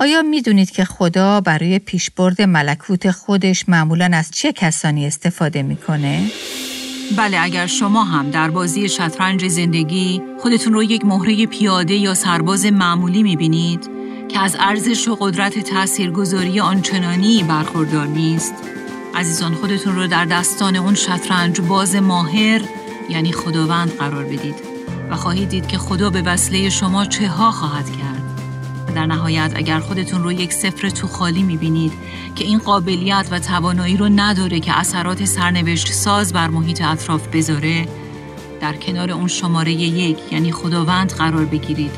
آیا می‌دونید که خدا برای پیشبرد ملکوت خودش معمولا از چه کسانی استفاده می‌کنه؟ بله اگر شما هم در بازی شطرنج زندگی خودتون رو یک مهره پیاده یا سرباز معمولی می‌بینید که از ارزش و قدرت تاثیرگذاری آنچنانی برخوردار نیست عزیزان خودتون رو در دستان اون شطرنج باز ماهر یعنی خداوند قرار بدید و خواهید دید که خدا به وسیله شما چه ها خواهد کرد در نهایت اگر خودتون رو یک سفر تو خالی می‌بینید که این قابلیت و توانایی رو نداره که اثرات سرنوشت ساز بر محیط اطراف بذاره در کنار اون شماره یک یعنی خداوند قرار بگیرید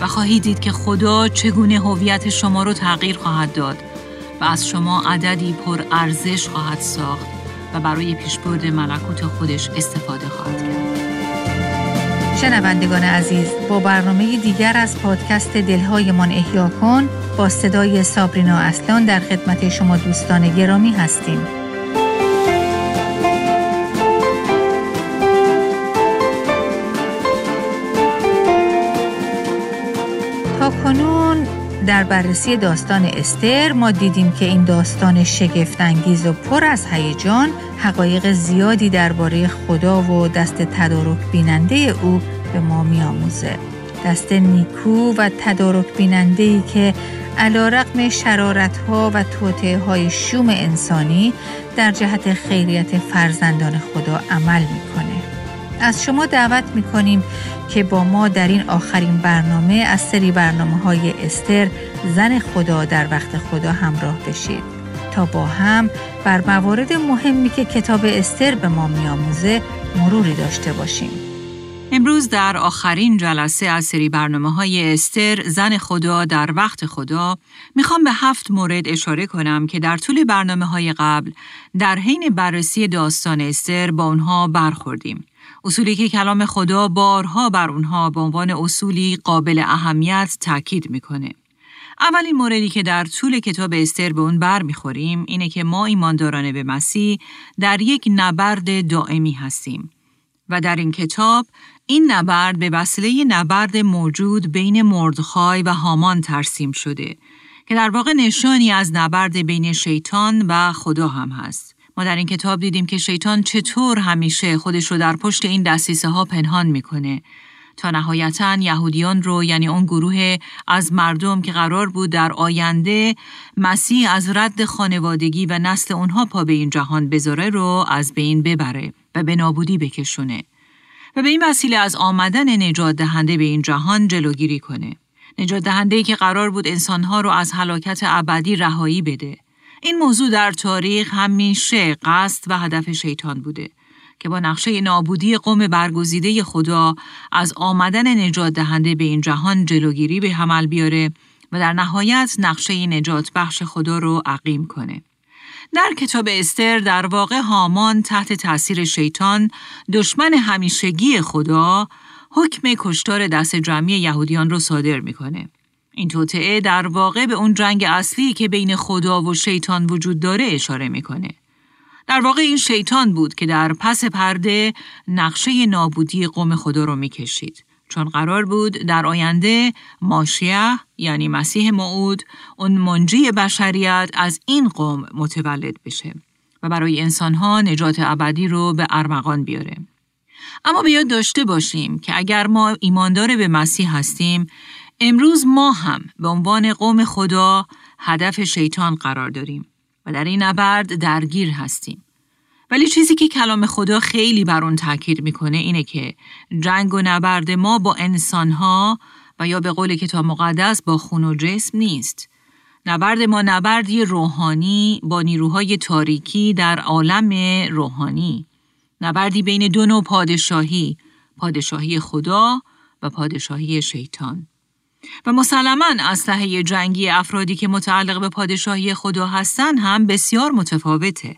و خواهید دید که خدا چگونه هویت شما رو تغییر خواهد داد و از شما عددی پر ارزش خواهد ساخت و برای پیشبرد ملکوت خودش استفاده خواهد کرد. شنوندگان عزیز با برنامه دیگر از پادکست دلهایمان احیا کن با صدای سابرینا اصلان در خدمت شما دوستان گرامی هستیم. کنون در بررسی داستان استر ما دیدیم که این داستان شگفتانگیز و پر از هیجان حقایق زیادی درباره خدا و دست تدارک بیننده او به ما میآموزه. دست نیکو و تدارک بیننده ای که علا رقم شرارت ها و توطعه های شوم انسانی در جهت خیریت فرزندان خدا عمل می‌کنه. از شما دعوت می‌کنیم که با ما در این آخرین برنامه از سری برنامه های استر زن خدا در وقت خدا همراه بشید تا با هم بر موارد مهمی که کتاب استر به ما میآموزه مروری داشته باشیم. امروز در آخرین جلسه از سری برنامه های استر زن خدا در وقت خدا می‌خوام به هفت مورد اشاره کنم که در طول برنامه های قبل در حین بررسی داستان استر با اونها برخوردیم. اصولی که کلام خدا بارها بر اونها به عنوان اصولی قابل اهمیت تاکید می‌کنه. اولین موردی که در طول کتاب استر به اون بر می‌خوریم اینه که ما ایمانداران به مسیح در یک نبرد دائمی هستیم و در این کتاب این نبرد به وسیله نبرد موجود بین مردخای و هامان ترسیم شده که در واقع نشانی از نبرد بین شیطان و خدا هم هست. ما در این کتاب دیدیم که شیطان چطور همیشه خودش رو در پشت این دستیسه ها پنهان می‌کنه تا نهایتا یهودیان رو یعنی اون گروه از مردم که قرار بود در آینده مسیح از رد خانوادگی و نسل اونها پا به این جهان بذاره رو از بین ببره و به نابودی بکشونه و به این وسیله از آمدن نجات دهنده به این جهان جلوگیری کنه نجات دهنده که قرار بود انسانها رو از هلاکت ابدی رهایی بده این موضوع در تاریخ همیشه قصد و هدف شیطان بوده که با نقشه نابودی قوم برگزیده خدا از آمدن نجات دهنده به این جهان جلوگیری به حمل بیاره و در نهایت نقشه نجات بخش خدا رو عقیم کنه. در کتاب استر در واقع هامان تحت تاثیر شیطان دشمن همیشگی خدا حکم کشتار دست جمعی یهودیان رو صادر می‌کنه. این توطعه در واقع به اون جنگ اصلی که بین خدا و شیطان وجود داره اشاره می‌کنه. در واقع این شیطان بود که در پس پرده نقشه نابودی قوم خدا رو می‌کشید. چون قرار بود در آینده ماشیه یعنی مسیح موعود اون منجی بشریت از این قوم متولد بشه و برای انسانها نجات ابدی رو به ارمغان بیاره. اما بیاد داشته باشیم که اگر ما ایماندار به مسیح هستیم امروز ما هم به عنوان قوم خدا هدف شیطان قرار داریم و در این نبرد درگیر هستیم. ولی چیزی که کلام خدا خیلی بر اون تاکید می‌کنه اینه که جنگ و نبرد ما با انسانها و یا به قول کتاب مقدس با خون و جسم نیست. نبرد ما نبردی روحانی با نیروهای تاریکی در عالم روحانی. نبردی بین دو نوع پادشاهی، پادشاهی خدا و پادشاهی شیطان. و مسلما اسلحه جنگی افرادی که متعلق به پادشاهی خدا هستند هم بسیار متفاوته.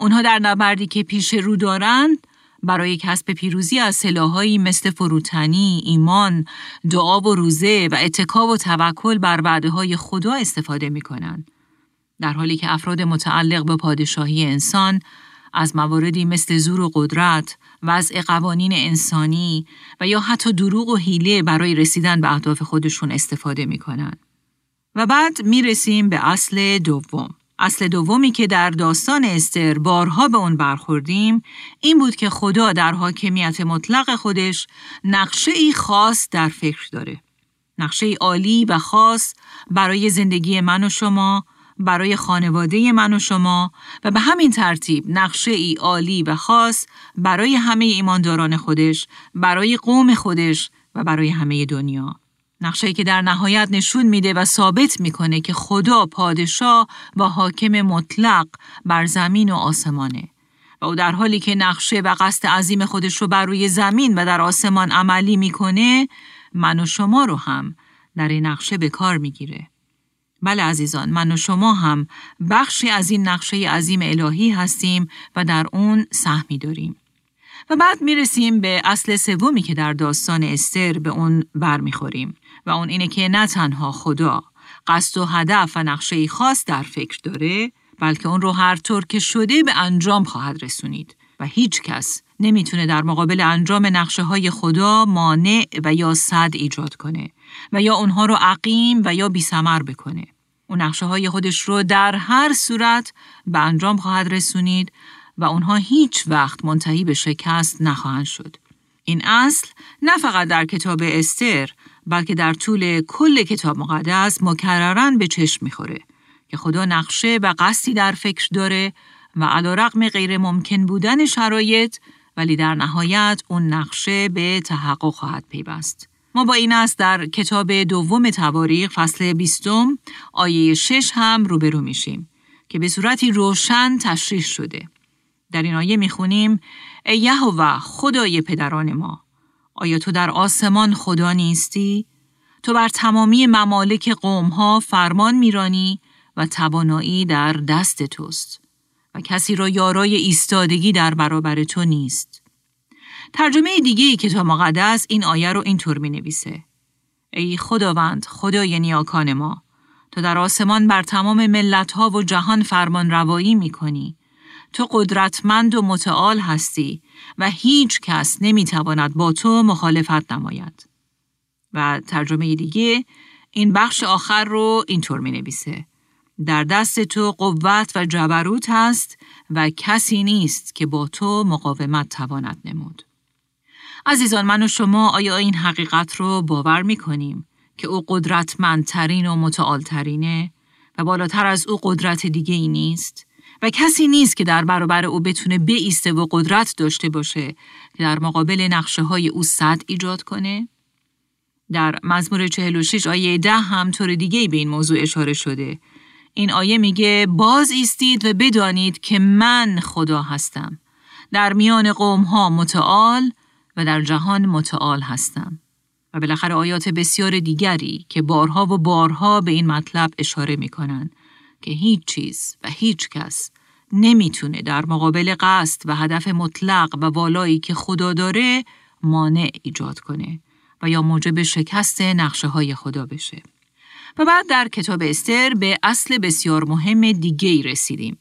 اونها در نبردی که پیش رو دارند برای کسب پیروزی از سلاحهایی مثل فروتنی، ایمان، دعا و روزه و اتکا و توکل بر وعده های خدا استفاده می کنند. در حالی که افراد متعلق به پادشاهی انسان از مواردی مثل زور و قدرت، وضع قوانین انسانی و یا حتی دروغ و حیله برای رسیدن به اهداف خودشون استفاده می‌کنن. و بعد می رسیم به اصل دوم. اصل دومی که در داستان استر بارها به اون برخوردیم این بود که خدا در حاکمیت مطلق خودش نقشه ای خاص در فکر داره. نقشه ای عالی و خاص برای زندگی من و شما، برای خانواده من و شما و به همین ترتیب نقشه ای عالی و خاص برای همه ایمانداران خودش، برای قوم خودش و برای همه دنیا. نقشه که در نهایت نشون میده و ثابت می‌کنه که خدا پادشاه و حاکم مطلق بر زمین و آسمانه. و او در حالی که نقشه و قصد عظیم خودش رو بر روی زمین و در آسمان عملی می‌کنه من و شما رو هم در این نقشه به کار می‌گیره. بله عزیزان من و شما هم بخشی از این نقشه عظیم الهی هستیم و در اون سهمی داریم. و بعد می‌رسیم به اصل سومی که در داستان استر به اون برمیخوریم و اون اینه که نه تنها خدا قصد و هدف و نقشه خاص در فکر داره بلکه اون رو هر طور که شده به انجام خواهد رسونید و هیچ کس نمی‌تونه در مقابل انجام نقشه های خدا مانع و یا صد ایجاد کنه و یا اونها رو عقیم و یا بیسمر بکنه. اون نقشه های خودش رو در هر صورت به انجام خواهد رسونید و اونها هیچ وقت منتهی به شکست نخواهند شد. این اصل نه فقط در کتاب استر بلکه در طول کل کتاب مقدس مکررن به چشم می‌خوره که خدا نقشه و قصدی در فکر داره و علا رقم غیر ممکن بودن شرایط ولی در نهایت اون نقشه به تحقق خواهد پیوست. ما با این است در کتاب دوم تواریخ فصل بیستم آیه شش هم روبرو میشیم که به صورتی روشن تشریح شده. در این آیه می‌خونیم ای یهوه خدای پدران ما آیا تو در آسمان خدا نیستی؟ تو بر تمامی ممالک قومها فرمان میرانی و توانایی در دست توست و کسی را یارای ایستادگی در برابر تو نیست. ترجمه دیگه ای کتاب مقدس این آیه رو اینطور می نویسه. ای خداوند خدای نیاکان ما تو در آسمان بر تمام ملت ها و جهان فرمان روایی می کنی. تو قدرتمند و متعال هستی و هیچ کس نمی تواند با تو مخالفت نماید. و ترجمه دیگه این بخش آخر رو اینطور می نویسه. در دست تو قوت و جبروت هست و کسی نیست که با تو مقاومت تواند نمود. عزیزان من و شما آیا این حقیقت رو باور می کنیم که او قدرتمندترین و متعالترینه و بالاتر از او قدرت دیگه ای نیست؟ و کسی نیست که در برابر او بتونه بیسته و قدرت داشته باشه که در مقابل نقشه های او صد ایجاد کنه؟ در مزمور 46 آیه ده هم طور دیگه به این موضوع اشاره شده. این آیه میگه باز ایستید و بدانید که من خدا هستم. در میان قوم ها متعال و در جهان متعال هستم. و بالاخره آیات بسیار دیگری که بارها و بارها به این مطلب اشاره می‌کنن که هیچ چیز و هیچ کس نمی‌تونه در مقابل قصد و هدف مطلق و والایی که خدا داره مانع ایجاد کنه و یا موجب شکست نقشه های خدا بشه. و بعد در کتاب استر به اصل بسیار مهم دیگه رسیدیم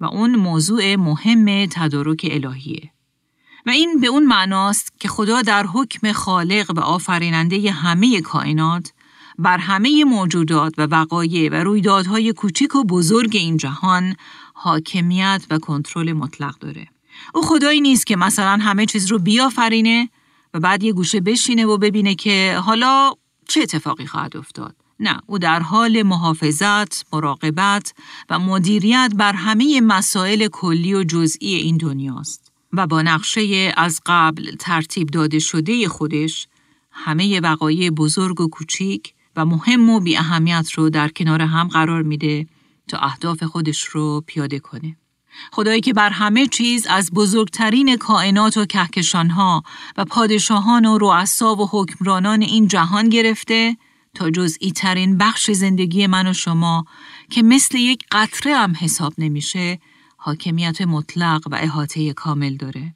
و اون موضوع مهم تدارک الهیه. و این به اون معناست که خدا در حکم خالق و آفریننده همه کائنات بر همه موجودات و وقایع و رویدادهای کوچیک و بزرگ این جهان حاکمیت و کنترل مطلق داره. او خدایی نیست که مثلا همه چیز رو بیافرینه و بعد یه گوشه بشینه و ببینه که حالا چه اتفاقی خواهد افتاد. نه، او در حال محافظت، مراقبت و مدیریت بر همه مسائل کلی و جزئی این دنیاست و با نقشه از قبل ترتیب داده شده خودش همه وقایع بزرگ و کوچیک و مهم و بی اهمیت رو در کنار هم قرار میده تا اهداف خودش رو پیاده کنه. خدایی که بر همه چیز از بزرگترین کائنات و کهکشانها و پادشاهان و رؤسا و حکمرانان این جهان گرفته تا جزئی ترین بخش زندگی من و شما که مثل یک قطره هم حساب نمیشه حاکمیت مطلق و احاطه کامل داره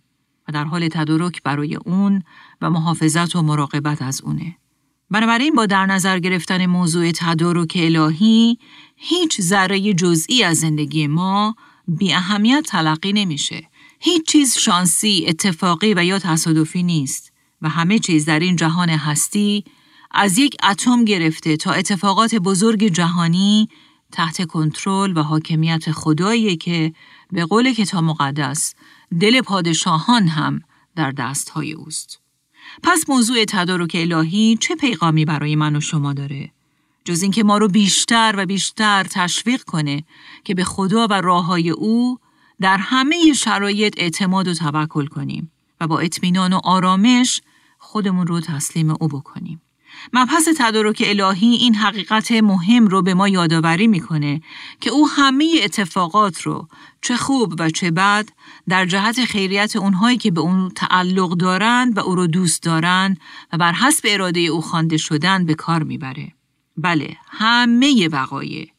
و در حال تدارک برای اون و محافظت و مراقبت از اونه. بنابراین با در نظر گرفتن موضوع تدارک الهی هیچ ذره جزئی از زندگی ما بی اهمیت تلقی نمیشه. هیچ چیز شانسی، اتفاقی و یا تصادفی نیست و همه چیز در این جهان هستی از یک اتم گرفته تا اتفاقات بزرگ جهانی تحت کنترل و حاکمیت خدایی که به قول کتاب مقدس دل پادشاهان هم در دستهای اوست. پس موضوع تدارک الهی چه پیغامی برای من و شما داره؟ جز اینکه ما رو بیشتر و بیشتر تشویق کنه که به خدا و راه های او در همه شرایط اعتماد و توکل کنیم و با اطمینان و آرامش خودمون رو تسلیم او بکنیم. مبحث تدارک الهی این حقیقت مهم رو به ما یادآوری می‌کنه که او همه اتفاقات رو چه خوب و چه بد در جهت خیریت اونهایی که به اون تعلق دارند و او رو دوست دارند و بر حسب اراده او خوانده شدن به کار می‌بره. بله، همه وقایع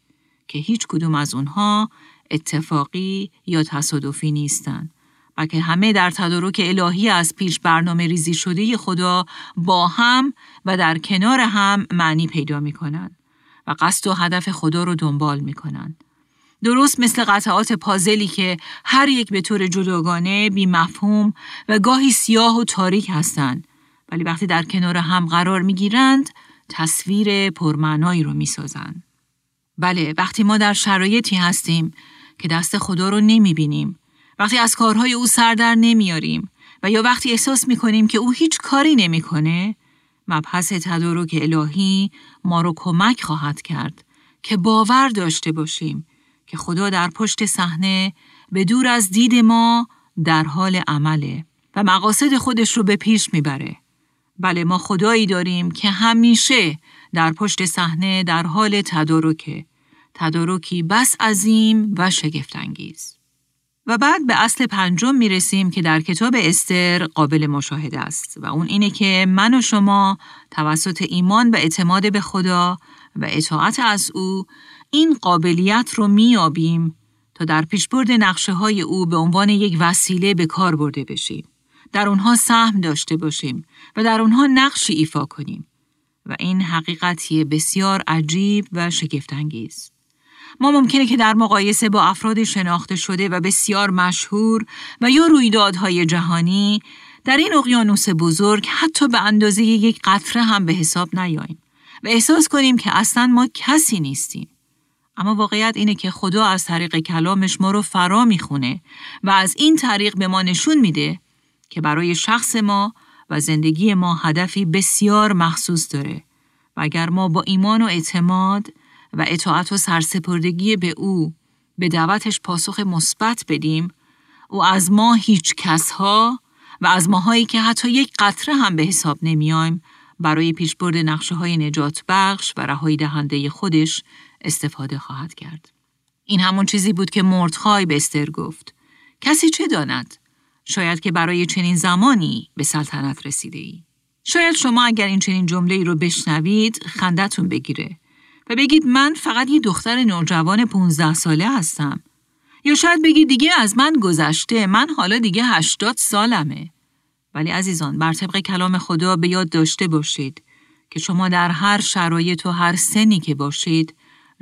که هیچ کدوم از اونها اتفاقی یا تصادفی نیستند و که همه در تدارک الهی از پیش برنامه ریزی شده خدا با هم و در کنار هم معنی پیدا می کنند و قصد و هدف خدا رو دنبال می کنند. درست مثل قطعات پازلی که هر یک به طور جداگانه بی مفهوم و گاهی سیاه و تاریک هستند ولی وقتی در کنار هم قرار می گیرند تصویر پرمعنایی رو می سازند. بله وقتی ما در شرایطی هستیم که دست خدا رو نمی بینیم وقتی از کارهای او سر در نمیاریم و یا وقتی احساس می کنیم که او هیچ کاری نمی‌کنه مبحث تدارک الهی ما رو کمک خواهد کرد که باور داشته باشیم که خدا در پشت صحنه به دور از دید ما در حال عمله و مقاصد خودش رو به پیش می‌بره. بله ما خدایی داریم که همیشه در پشت صحنه در حال تدارکه. تدارکی بس عظیم و شگفتانگیز. و بعد به اصل پنجم می رسیم که در کتاب استر قابل مشاهده است و اون اینه که من و شما توسط ایمان و اعتماد به خدا و اطاعت از او این قابلیت رو میابیم تا در پیشبرد نقشه های او به عنوان یک وسیله به کار برده بشیم. در اونها سهم داشته باشیم و در اونها نقشی ایفا کنیم. و این حقیقتی بسیار عجیب و شگفتانگیز. ما ممکنه که در مقایسه با افراد شناخته شده و بسیار مشهور و یا رویدادهای جهانی در این اقیانوس بزرگ حتی به اندازه یک قطره هم به حساب نیاییم و احساس کنیم که اصلا ما کسی نیستیم. اما واقعیت اینه که خدا از طریق کلامش ما رو فرا می‌خونه و از این طریق به ما نشون میده که برای شخص ما و زندگی ما هدفی بسیار مخصوص داره و اگر ما با ایمان و اعتماد و اطاعت و سرسپردگی به او به دعوتش پاسخ مثبت بدیم او از ما هیچ کس ها و از ماهایی که حتی یک قطره هم به حساب نمیایم برای پیشبرد نقشه های نجات بخش و رهایی دهنده خودش استفاده خواهد کرد. این همون چیزی بود که مردخای به استر گفت. کسی چه داند؟ شاید که برای چنین زمانی به سلطنت رسیده ای. شاید شما اگر این چنین جمله ای رو بشنوید خندتون بگیره و بگید من فقط یه دختر نوجوان 15 ساله هستم. یا شاید بگید دیگه از من گذشته من حالا دیگه 80 سالمه. ولی عزیزان بر طبق کلام خدا به یاد داشته باشید که شما در هر شرایط و هر سنی که باشید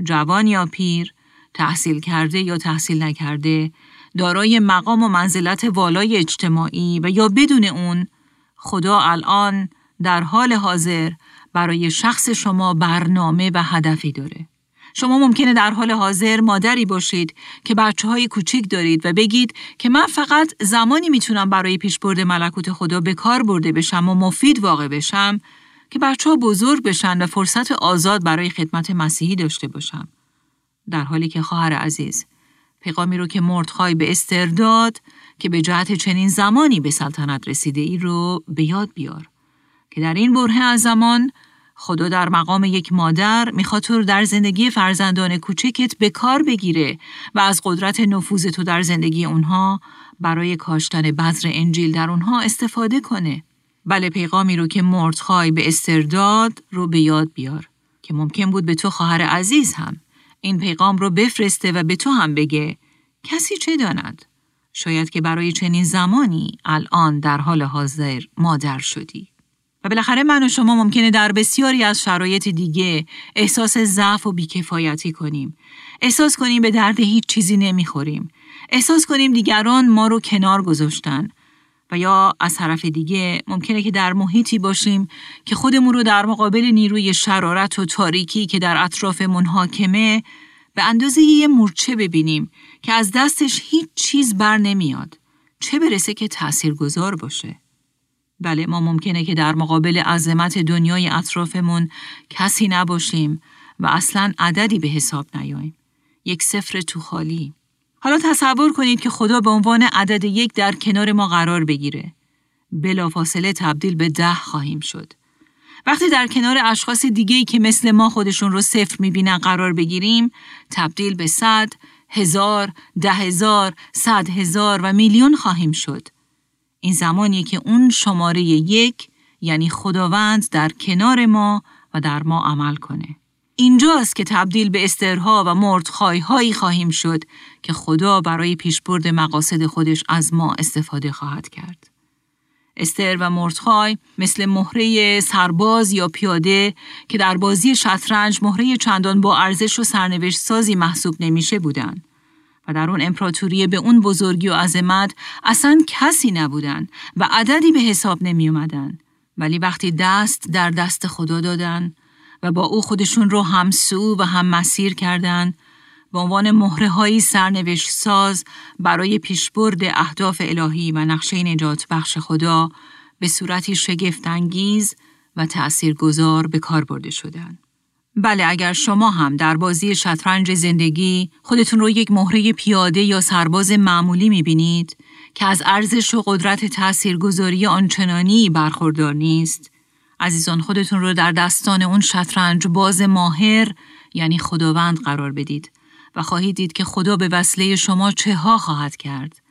جوان یا پیر تحصیل کرده یا تحصیل نکرده دارای مقام و منزلت والای اجتماعی و یا بدون اون خدا الان در حال حاضر برای شخص شما برنامه و هدفی داره. شما ممکنه در حال حاضر مادری باشید که بچه های کوچیک دارید و بگید که من فقط زمانی می‌تونم برای پیشبرد ملکوت خدا به کار برده بشم و مفید واقع بشم که بچه ها بزرگ بشن و فرصت آزاد برای خدمت مسیحی داشته باشم. در حالی که خواهر عزیز پیغامی رو که مردخای به استرداد که به جهت چنین زمانی به سلطنت رسیده ای رو به یاد بیار که در این بره از زمان خدا در مقام یک مادر می‌خواد تو در زندگی فرزندان کوچکت به کار بگیره و از قدرت نفوذ تو در زندگی اونها برای کاشتن بذر انجیل در اونها استفاده کنه. بله پیغامی رو که مردخای به استرداد رو به یاد بیار که ممکن بود به تو خواهر عزیز هم این پیغام رو بفرسته و به تو هم بگه کسی چه داند؟ شاید که برای چنین زمانی الان در حال حاضر مادر شدی. و بالاخره من و شما ممکنه در بسیاری از شرایط دیگه احساس ضعف و بیکفایتی کنیم. احساس کنیم به درد هیچ چیزی نمی‌خوریم. احساس کنیم دیگران ما رو کنار گذاشتن. و یا از طرف دیگه ممکنه که در محیطی باشیم که خودمون رو در مقابل نیروی شرارت و تاریکی که در اطرافمون حاکمه به اندازه یه مورچه ببینیم که از دستش هیچ چیز بر نمیاد. چه برسه که تأثیر گذار باشه. بله ما ممکنه که در مقابل عظمت دنیای اطرافمون کسی نباشیم و اصلا عددی به حساب نیاییم. یک سفر تو خالی. حالا تصور کنید که خدا به عنوان عدد یک در کنار ما قرار بگیره. بلافاصله تبدیل به ده خواهیم شد. وقتی در کنار اشخاص دیگهی که مثل ما خودشون رو صفر می‌بینن قرار بگیریم، تبدیل به صد، هزار، ده هزار، صد هزار و میلیون خواهیم شد. این زمانی که اون شماره یک یعنی خداوند در کنار ما و در ما عمل کنه. اینجاست که تبدیل به استرها و مردخای هایی خواهیم شد که خدا برای پیشبرد مقاصد خودش از ما استفاده خواهد کرد. استر و مردخای مثل مهره سرباز یا پیاده که در بازی شطرنج مهره چندان با ارزش و سرنوشت سازی محسوب نمیشه بودن و در اون امپراتوری به اون بزرگی و عظمت اصلا کسی نبودن و عددی به حساب نمی اومدن. ولی وقتی دست در دست خدا دادن و با او خودشون رو همسو و هم مسیر کردند به عنوان مهره های سرنوشت ساز برای پیشبرد اهداف الهی و نقشه نجات بخش خدا به صورتی شگفتانگیز و تأثیرگذار به کار برده شدند. بله اگر شما هم در بازی شطرنج زندگی خودتون رو یک مهره پیاده یا سرباز معمولی می‌بینید که از ارزش و قدرت تأثیرگذاری آنچنانی برخوردار نیست عزیزان خودتون رو در دستان اون شطرنج باز ماهر یعنی خداوند قرار بدید و خواهید دید که خدا به وسیله شما چه ها خواهد کرد.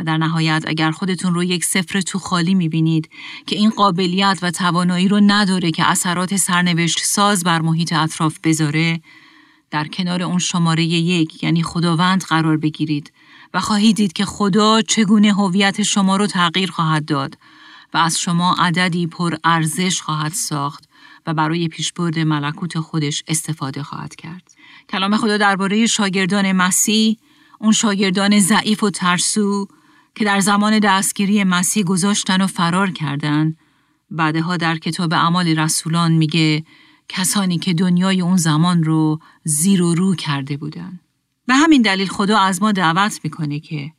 و در نهایت اگر خودتون رو یک سفر تو خالی می‌بینید که این قابلیت و توانایی رو نداره که اثرات سرنوشت ساز بر محیط اطراف بذاره در کنار اون شماره یک یعنی خداوند قرار بگیرید و خواهید دید که خدا چگونه هویت شما رو تغییر خواهد داد و از شما عددی پر ارزش خواهد ساخت و برای پیشبرد ملکوت خودش استفاده خواهد کرد. کلام خدا درباره شاگردان مسیح، اون شاگردان ضعیف و ترسو که در زمان دستگیری مسیح گذاشتن و فرار کردن، بعدها در کتاب اعمال رسولان میگه کسانی که دنیای اون زمان رو زیر و رو کرده بودن. به همین دلیل خدا از ما دعوت می‌کنه که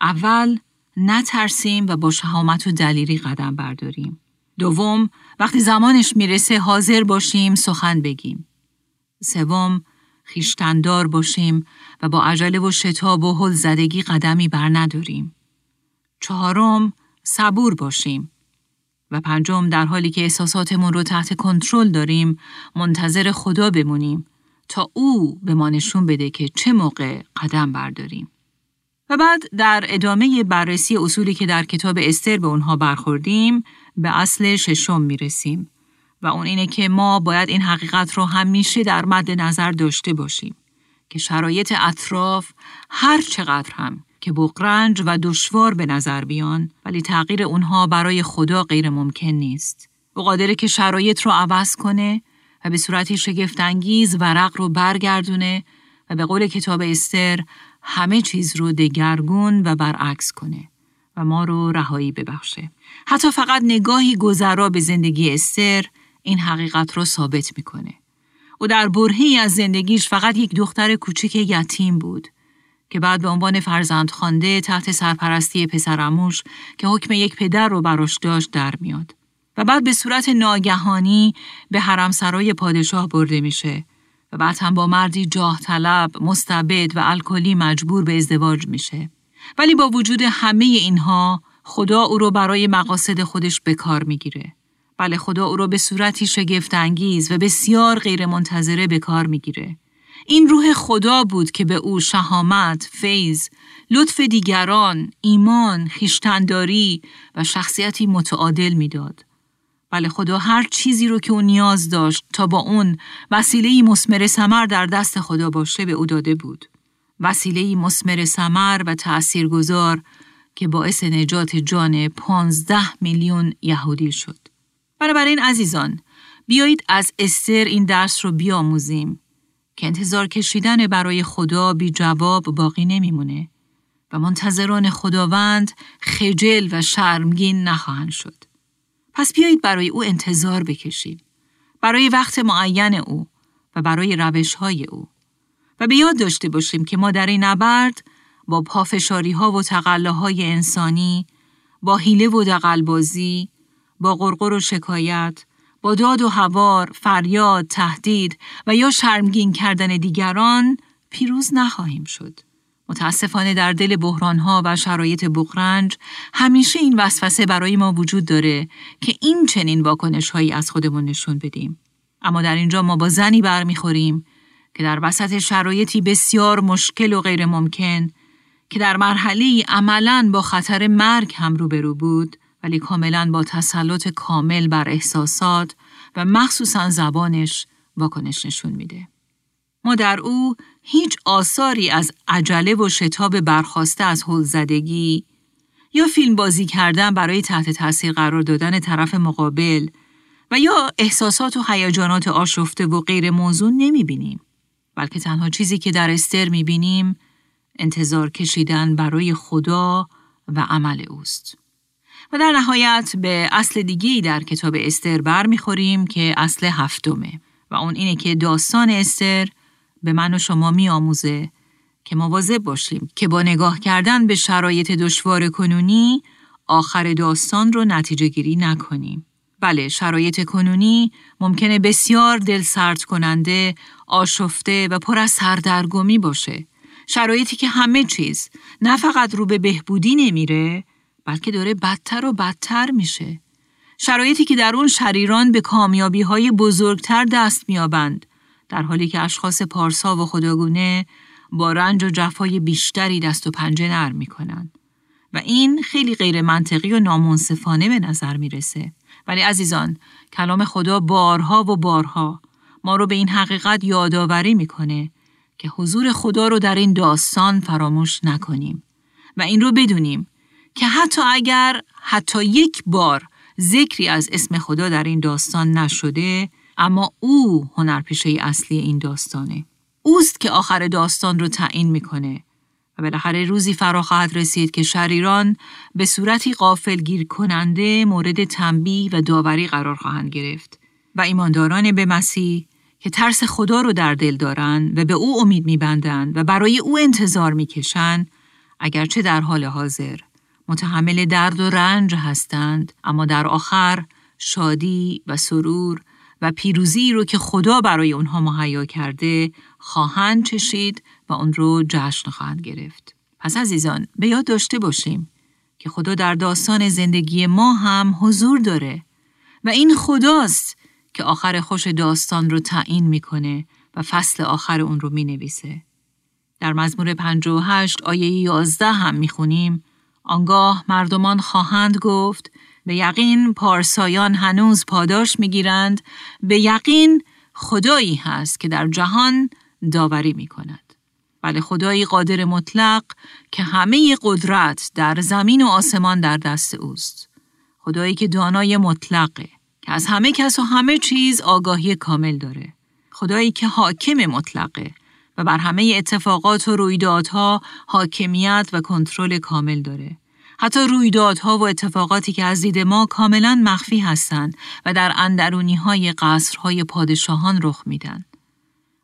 اول نترسیم و با شهامت و دلیری قدم برداریم. دوم، وقتی زمانش می‌رسه حاضر باشیم سخن بگیم. سوم، خیشتندار باشیم و با عجله و شتاب و حل زدگی قدمی بر نداریم. چهارم، صبور باشیم. و پنجم در حالی که احساساتمون رو تحت کنترل داریم منتظر خدا بمونیم تا او به ما نشون بده که چه موقع قدم برداریم. و بعد در ادامه بررسی اصولی که در کتاب استر به اونها برخوردیم به اصل ششم می‌رسیم و اون اینه که ما باید این حقیقت رو همیشه در مد نظر داشته باشیم که شرایط اطراف هر چقدر هم که بقرنج و دشوار به نظر بیان ولی تغییر اونها برای خدا غیر ممکن نیست. او قادره که شرایط رو عوض کنه و به صورتی شگفتانگیز ورق رو برگردونه و به قول کتاب استر همه چیز رو دگرگون و برعکس کنه و ما رو رهایی ببخشه. حتی فقط نگاهی گذرا به زندگی استر این حقیقت رو ثابت می‌کنه. او در برهی از زندگیش فقط یک دختر کوچک یتیم بود که بعد به عنوان فرزند خانده تحت سرپرستی پسرموش که حکم یک پدر رو براش داشت در میاد. و بعد به صورت ناگهانی به حرم سرای پادشاه برده میشه و بعد هم با مردی جاه طلب، مستبد و الکلی مجبور به ازدواج میشه. ولی با وجود همه اینها خدا او رو برای مقاصد خودش به کار می‌گیره. بله خدا او رو به صورتی شگفت انگیز و بسیار غیر منتظره به کار می‌گیره. این روح خدا بود که به او شهامت، فیض، لطف دیگران، ایمان، خیشتنداری و شخصیتی متعادل می‌داد. بله خدا هر چیزی رو که او نیاز داشت تا با اون وسیله مسمر سمر در دست خدا باشه به او داده بود. وسیله مسمر سمر و تأثیرگذار که باعث نجات جان پانزده میلیون یهودی شد. بنابراین عزیزان بیایید از استر این درس رو بیاموزیم که انتظار کشیدن برای خدا بی جواب باقی نمیمونه و منتظران خداوند خجل و شرمگین نخواهند شد. پس بیایید برای او انتظار بکشیم. برای وقت معین او و برای روش های او. و به یاد داشته باشیم که ما در این نبرد با پافشاری ها و تقلاهای انسانی، با حیله و دقلبازی، با غرغر و شکایت، داد و هوار، فریاد، تهدید و یا شرمگین کردن دیگران پیروز نخواهیم شد. متاسفانه در دل بحرانها و شرایط بغرنج همیشه این وسوسه برای ما وجود داره که این چنین واکنش هایی از خودمون نشون بدیم. اما در اینجا ما با زنی برمیخوریم که در وسط شرایطی بسیار مشکل و غیر ممکن که در مرحله عملا با خطر مرگ هم روبرو بود ولی کاملا با تسلط کامل بر احساسات و مخصوصا زبانش واکنش نشون میده. ما در او هیچ آثاری از عجله و شتاب برخواسته از زدگی یا فیلم بازی کردن برای تحت تاثیر قرار دادن طرف مقابل و یا احساسات و هیجانات آشفته و غیر موضوع نمی بینیم. بلکه تنها چیزی که در استر می بینیم انتظار کشیدن برای خدا و عمل اوست. و در نهایت به اصل دیگی در کتاب استر بر می‌خوریم که اصل هفتمه و اون اینه که داستان استر به من و شما می آموزه که مواظب باشیم که با نگاه کردن به شرایط دشوار کنونی آخر داستان رو نتیجه گیری نکنیم. بله شرایط کنونی ممکنه بسیار دل سرد کننده، آشفته و پر از سردرگمی باشه. شرایطی که همه چیز نه فقط رو به بهبودی نمیره بلکه داره بدتر و بدتر میشه. شرایطی که در اون شریران به کامیابی های بزرگتر دست میابند در حالی که اشخاص پارسا و خداگونه با رنج و جفای بیشتری دست و پنجه نرم می‌کنن و این خیلی غیر منطقی و نامنصفانه به نظر می‌رسه. ولی عزیزان کلام خدا بارها و بارها ما رو به این حقیقت یادآوری می‌کنه که حضور خدا رو در این داستان فراموش نکنیم و این رو بدونیم که حتی اگر حتی یک بار ذکری از اسم خدا در این داستان نشده اما او هنرپیشه اصلی این داستانه. اوست که آخر داستان رو تعیین می‌کنه و بالاخره روزی فرا خواهد رسید که شریران به صورتی قافل گیر کننده مورد تنبیه و داوری قرار خواهند گرفت و ایمانداران به مسیح که ترس خدا رو در دل دارند و به او امید میبندند و برای او انتظار می‌کشند اگرچه در حال حاضر. متحمل درد و رنج هستند اما در آخر شادی و سرور و پیروزی رو که خدا برای اونها مهیا کرده خواهند چشید و اون رو جشن خواهند گرفت. پس عزیزان به یاد داشته باشیم که خدا در داستان زندگی ما هم حضور داره و این خداست که آخر خوش داستان رو تعیین می‌کنه و فصل آخر اون رو می‌نویسه. در مزمور 58 آیه 11 هم می‌خونیم آنگاه مردمان خواهند گفت به یقین پارسایان هنوز پاداش می‌گیرند به یقین خدایی هست که در جهان داوری می کند. بله خدایی قادر مطلق که همه قدرت در زمین و آسمان در دست اوست. خدایی که دانای مطلقه که از همه کس و همه چیز آگاهی کامل داره. خدایی که حاکم مطلقه و بر همه اتفاقات و رویدادها حاکمیت و کنترل کامل داره. حتی رویدادها و اتفاقاتی که از دید ما کاملا مخفی هستند و در اندرونی های قصرهای پادشاهان رخ میدن.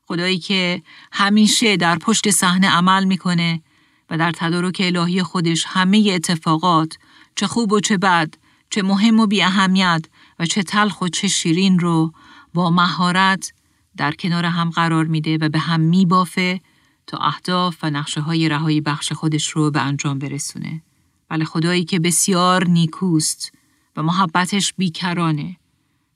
خدایی که همیشه در پشت صحنه عمل می‌کنه و در تدارک الهی خودش همه اتفاقات چه خوب و چه بد، چه مهم و بی اهمیت و چه تلخ و چه شیرین رو با مهارت در کنار هم قرار میده و به هم میبافه تا اهداف و نقشه های رهایی بخش خودش رو به انجام برسونه. بله خدایی که بسیار نیکوست و محبتش بیکرانه.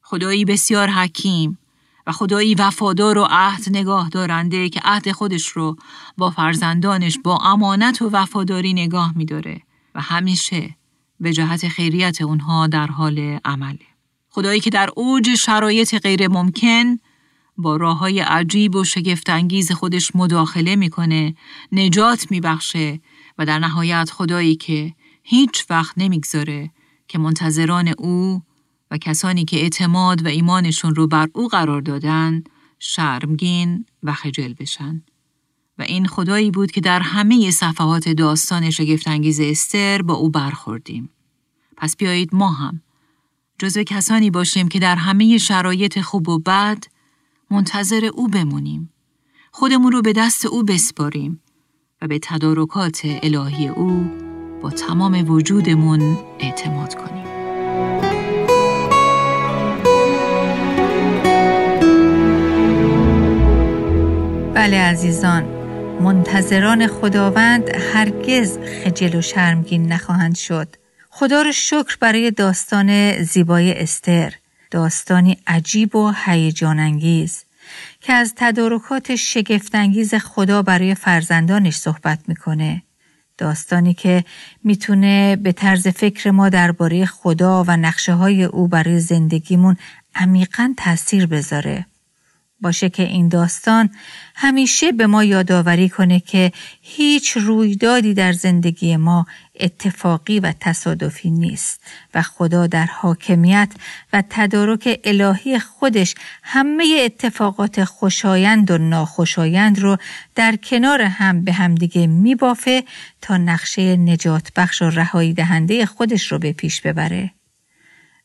خدایی بسیار حکیم و خدایی وفادار و عهد نگاه دارنده که عهد خودش رو با فرزندانش با امانت و وفاداری نگاه میداره و همیشه به جهت خیریت اونها در حال عمله. خدایی که در اوج شرایط غیر ممکن با راه های عجیب و شگفتانگیز خودش مداخله می‌کنه، نجات میبخشه و در نهایت خدایی که هیچ وقت نمی‌گذاره که منتظران او و کسانی که اعتماد و ایمانشون رو بر او قرار دادن شرمگین و خجل بشن. و این خدایی بود که در همه صفحات داستان شگفتانگیز استر با او برخوردیم. پس بیایید ما هم جزو کسانی باشیم که در همه شرایط خوب و بد منتظر او بمونیم. خودمون رو به دست او بسپاریم و به تدارکات الهی او با تمام وجودمون اعتماد کنیم. بله عزیزان منتظران خداوند هرگز خجل و شرمگین نخواهند شد خدا رو شکر برای داستان زیبای استر داستانی عجیب و هیجان انگیز که از تدارکات شگفتانگیز خدا برای فرزندانش صحبت می‌کنه. داستانی که می‌تونه به طرز فکر ما درباره خدا و نقشه های او برای زندگیمون عمیقا تاثیر بذاره. باشه که این داستان همیشه به ما یادآوری کنه که هیچ رویدادی در زندگی ما اتفاقی و تصادفی نیست و خدا در حاکمیت و تدارک الهی خودش همه اتفاقات خوشایند و ناخوشایند رو در کنار هم به همدیگه میبافه تا نقشه نجات بخش و رهایی دهنده خودش رو به پیش ببره.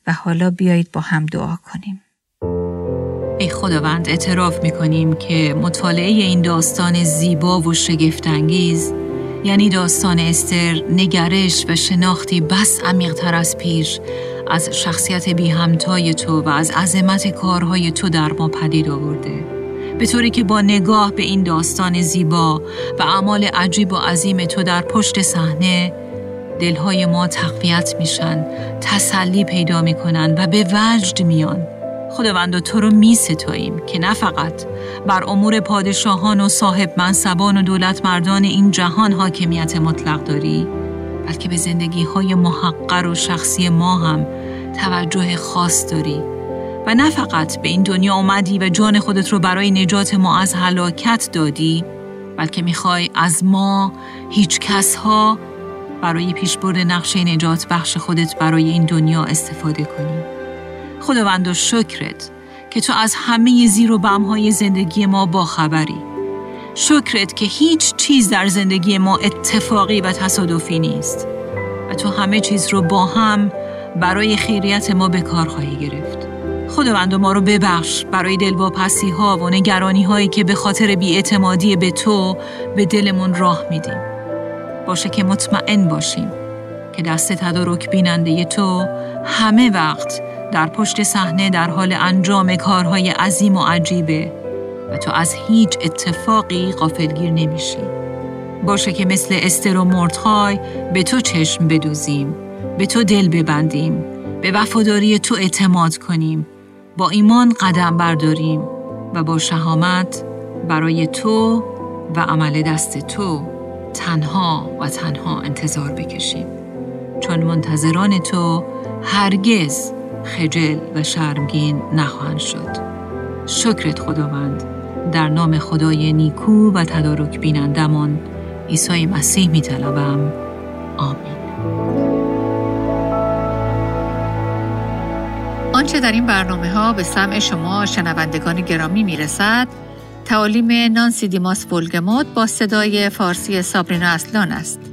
و حالا بیایید با هم دعا کنیم. ای خداوند اعتراف می‌کنیم که مطالعه این داستان زیبا و شگفتانگیز یعنی داستان استر نگرش و شناختی بس عمیقتر از پیش از شخصیت بی همتای تو و از عظمت کارهای تو در ما پدید آورده. به طوری که با نگاه به این داستان زیبا و اعمال عجیب و عظیم تو در پشت صحنه دلهای ما تقویت میشن تسلی پیدا می‌کنن و به وجد میان. خداوند تو رو می ستاییم که نه فقط بر امور پادشاهان و صاحب منصبان و دولت مردان این جهان حاکمیت مطلق داری بلکه به زندگی های محقر و شخصی ما هم توجه خاص داری و نه فقط به این دنیا اومدی و جان خودت رو برای نجات ما از هلاکت دادی بلکه می‌خوای از ما هیچ کس ها برای پیشبرد نقشه نجات بخش خودت برای این دنیا استفاده کنی. خداوند و شکرت که تو از همه زیر و بمهای زندگی ما با خبری. شکرت که هیچ چیز در زندگی ما اتفاقی و تصادفی نیست و تو همه چیز رو با هم برای خیریت ما به کار خواهی گرفت. خداوند ما رو ببخش برای دلواپسی ها و نگرانی هایی که به خاطر بیاعتمادی به تو به دلمون راه میدیم. باشه که مطمئن باشیم که دست تدارک بیننده تو همه وقت در پشت صحنه در حال انجام کارهای عظیم و عجیبه و تو از هیچ اتفاقی غافلگیر نمیشی. باشه که مثل استر و به تو چشم بدوزیم، به تو دل ببندیم، به وفاداری تو اعتماد کنیم، با ایمان قدم برداریم و با شهامت برای تو و عمل دست تو تنها و تنها انتظار بکشیم. چون منتظران تو هرگز خجل و شرمگین نخواهند شد شکرت خداوند در نام خدای نیکو و تدارک بینندمان عیسی مسیح می طلبم. آمین آنچه در این برنامه ها به سمع شما شنوندگان گرامی می رسد تعالیم نانسی دیماس بولگموت با صدای فارسی سابرینا اصلان است.